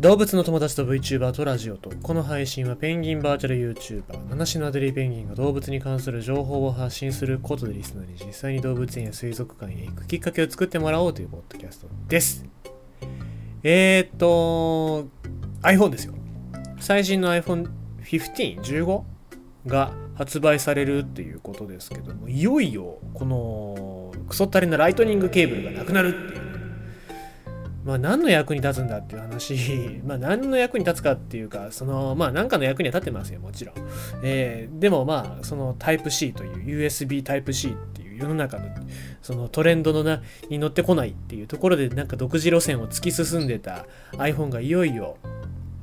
動物の友達と VTuber とラジオとこの配信はペンギンバーチャル YouTuber 七種のアデリーペンギンが動物に関する情報を発信することでリスナーに実際に動物園や水族館へ行くきっかけを作ってもらおうというポッドキャストです。えー、っと iPhone ですよ。最新の iPhone15、15が発売されるっていうことですけどもいよいよこのクソったれなライトニングケーブルがなくなるっていうまあ何の役に立つんだっていう話、まあ何の役に立つかっていうか、そのまあ何かの役には立ってますよ、もちろん。えー、でもまあそのタイプ C という USB タイプ C っていう世の中のそのトレンドのなに乗ってこないっていうところでなんか独自路線を突き進んでた iPhone がいよいよ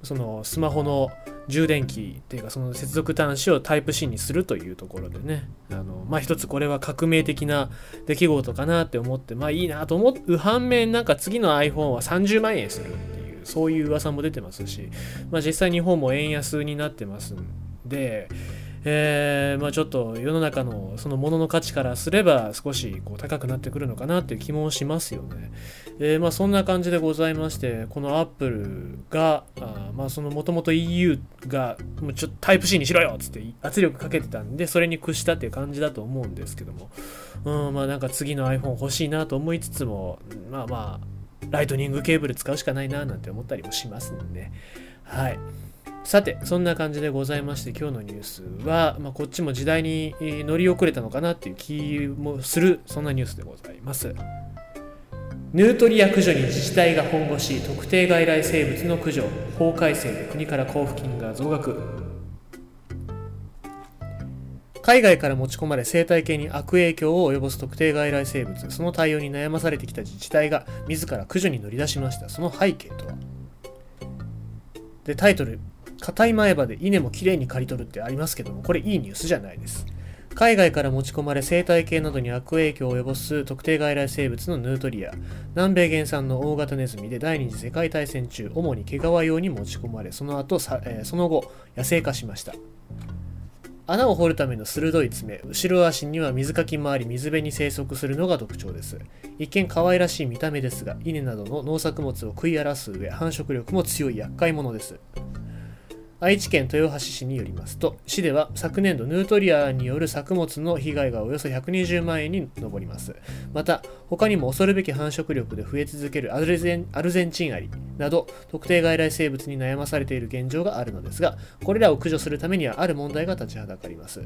そのスマホの充電器っていうかその接続端子をタイプ C にするというところでね。あのまあ一つこれは革命的な出来事かなって思ってまあいいなと思う反面なんか次の iPhone は30万円するっていうそういう噂も出てますしまあ実際日本も円安になってますんでえー、まあ、ちょっと世の中のそのものの価値からすれば少しこう高くなってくるのかなっていう気もしますよね。えー、まあ、そんな感じでございましてこのアップルがあまあそのもともと EU がもうちょっとタイプ C にしろよっつって圧力かけてたんでそれに屈したっていう感じだと思うんですけども、うん、まあなんか次の iPhone 欲しいなと思いつつもまあまあライトニングケーブル使うしかないななんて思ったりもしますんではい。さて、そんな感じでございまして、今日のニュースは、まあ、こっちも時代に乗り遅れたのかなっていう気もする、そんなニュースでございます。ヌートリア駆除に自治体が本腰、特定外来生物の駆除、法改正で国から交付金が増額。海外から持ち込まれ生態系に悪影響を及ぼす特定外来生物、その対応に悩まされてきた自治体が自ら駆除に乗り出しました。その背景とはで、タイトル、硬い前歯で稲もきれいに刈り取るってありますけども、これいいニュースじゃないです。海外から持ち込まれ生態系などに悪影響を及ぼす特定外来生物のヌートリア。南米原産の大型ネズミで第二次世界大戦中主に毛皮用に持ち込まれその後さ、えー、その後野生化しました。穴を掘るための鋭い爪。後ろ足には水かき回り水辺に生息するのが特徴です。一見可愛らしい見た目ですが稲などの農作物を食い荒らす上繁殖力も強い厄介者です。愛知県豊橋市によりますと、市では昨年度ヌートリアによる作物の被害がおよそ120万円に上ります。また、他にも恐るべき繁殖力で増え続けるアルゼンアルゼンチンアリなど、特定外来生物に悩まされている現状があるのですが、これらを駆除するためにはある問題が立ちはだかります。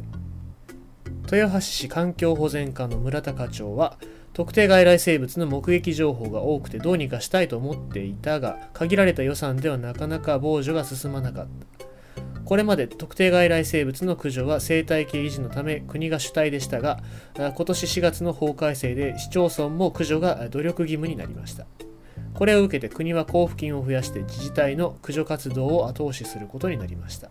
豊橋市環境保全課の村田課長は、特定外来生物の目撃情報が多くてどうにかしたいと思っていたが限られた予算ではなかなか防除が進まなかった。これまで特定外来生物の駆除は生態系維持のため国が主体でしたが今年4月の法改正で市町村も駆除が努力義務になりました。これを受けて国は交付金を増やして自治体の駆除活動を後押しすることになりました。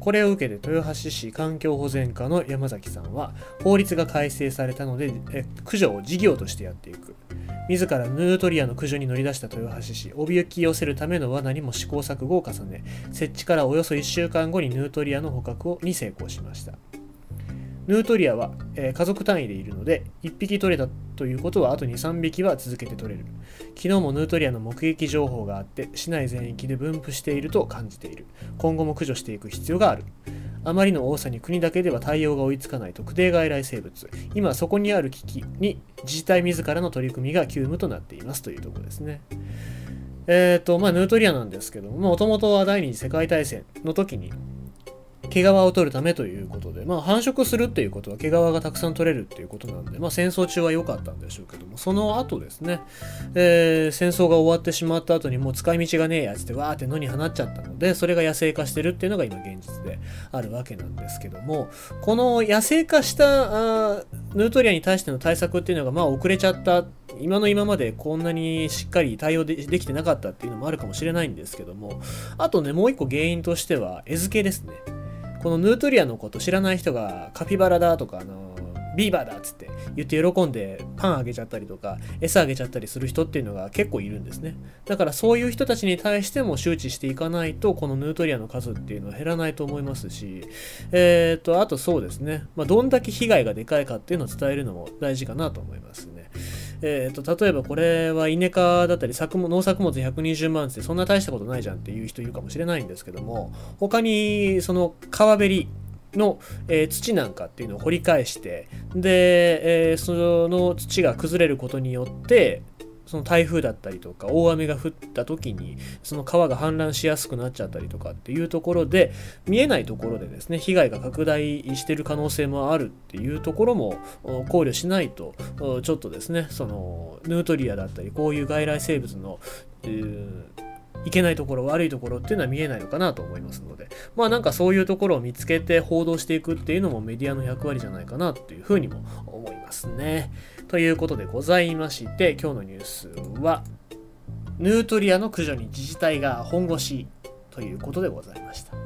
これを受けて豊橋市環境保全課の山崎さんは法律が改正されたので駆除を事業としてやっていく。自らヌートリアの駆除に乗り出した豊橋市おびき寄せるための罠にも試行錯誤を重ね設置からおよそ1週間後にヌートリアの捕獲をに成功しました。ヌートリアは、えー、家族単位でいるので1匹取れたということはあと23匹は続けて取れる。昨日もヌートリアの目撃情報があって市内全域で分布していると感じている。今後も駆除していく必要がある。あまりの多さに国だけでは対応が追いつかない特定外来生物。今そこにある危機に自治体自らの取り組みが急務となっていますというところですね。えっ、ー、とまあヌートリアなんですけどももともとは第二次世界大戦の時に毛皮を取るためということで、まあ、繁殖するっていうことは毛皮がたくさん取れるっていうことなんで、まあ、戦争中は良かったんでしょうけどもその後ですね、えー、戦争が終わってしまった後にもう使い道がねえやつってわーって野に放っちゃったのでそれが野生化してるっていうのが今現実であるわけなんですけどもこの野生化したあヌートリアに対しての対策っていうのがまあ遅れちゃった今の今までこんなにしっかり対応でできてなかったっていうのもあるかもしれないんですけどもあとねもう一個原因としては餌付けですね。このヌートリアのこと知らない人がカピバラだとか、あのビーバーだっつって言って喜んでパンあげちゃったりとか餌あげちゃったりする人っていうのが結構いるんですね。だからそういう人たちに対しても周知していかないとこのヌートリアの数っていうのは減らないと思いますしえっ、ー、とあとそうですね、まあ、どんだけ被害がでかいかっていうのを伝えるのも大事かなと思いますね。えーと、例えばこれは稲科だったり作農作物120万ってそんな大したことないじゃんっていう人いるかもしれないんですけども他にその川べりの、えー、土なんかっていうのを掘り返してで、えー、その土が崩れることによってその台風だったりとか大雨が降った時にその川が氾濫しやすくなっちゃったりとかっていうところで見えないところでですね被害が拡大してる可能性もあるっていうところも考慮しないとちょっとですねそのヌートリアだったりこういう外来生物の、いけないところ悪いところっていうのは見えないのかなと思いますのでまあなんかそういうところを見つけて報道していくっていうのもメディアの役割じゃないかなっていうふうにも思いますね。ということでございまして今日のニュースはヌートリアの駆除に自治体が本腰ということでございました。